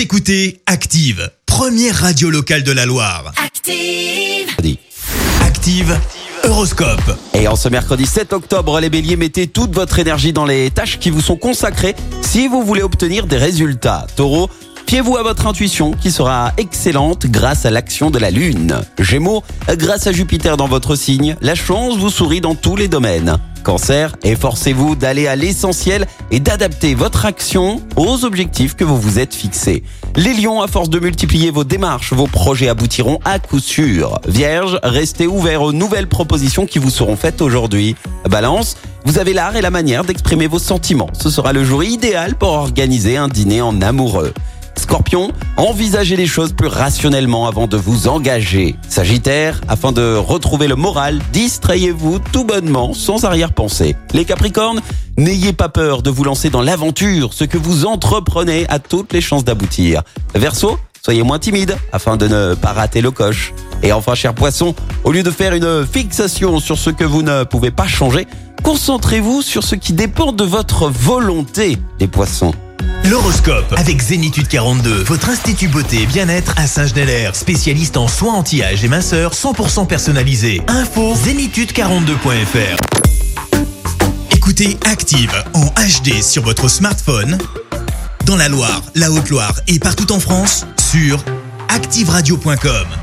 Vous écoutez Active, première radio locale de la Loire. Active. Active, Horoscope. Et en ce mercredi 7 octobre, les béliers, mettez toute votre énergie dans les tâches qui vous sont consacrées si vous voulez obtenir des résultats. Taureau, fiez-vous à votre intuition qui sera excellente grâce à l'action de la Lune. Gémeaux, grâce à Jupiter dans votre signe, la chance vous sourit dans tous les domaines. Cancer, efforcez-vous d'aller à l'essentiel et d'adapter votre action aux objectifs que vous vous êtes fixés. Les lions, à force de multiplier vos démarches, vos projets aboutiront à coup sûr. Vierge, restez ouverts aux nouvelles propositions qui vous seront faites aujourd'hui. Balance, vous avez l'art et la manière d'exprimer vos sentiments. Ce sera le jour idéal pour organiser un dîner en amoureux. Scorpion, envisagez les choses plus rationnellement avant de vous engager. Sagittaire, afin de retrouver le moral, distrayez-vous tout bonnement sans arrière-pensée. Les Capricornes, n'ayez pas peur de vous lancer dans l'aventure. Ce que vous entreprenez a toutes les chances d'aboutir. Verseau, soyez moins timide afin de ne pas rater le coche. Et enfin, cher poisson, au lieu de faire une fixation sur ce que vous ne pouvez pas changer, concentrez-vous sur ce qui dépend de votre volonté, les poissons. L'horoscope avec Zénitude 42, votre institut beauté et bien-être à Saint-Genélaire, spécialiste en soins anti-âge et minceur 100% personnalisé. Info zénitude42.fr. Écoutez Active en HD sur votre smartphone, dans la Loire, la Haute-Loire et partout en France, sur activeradio.com.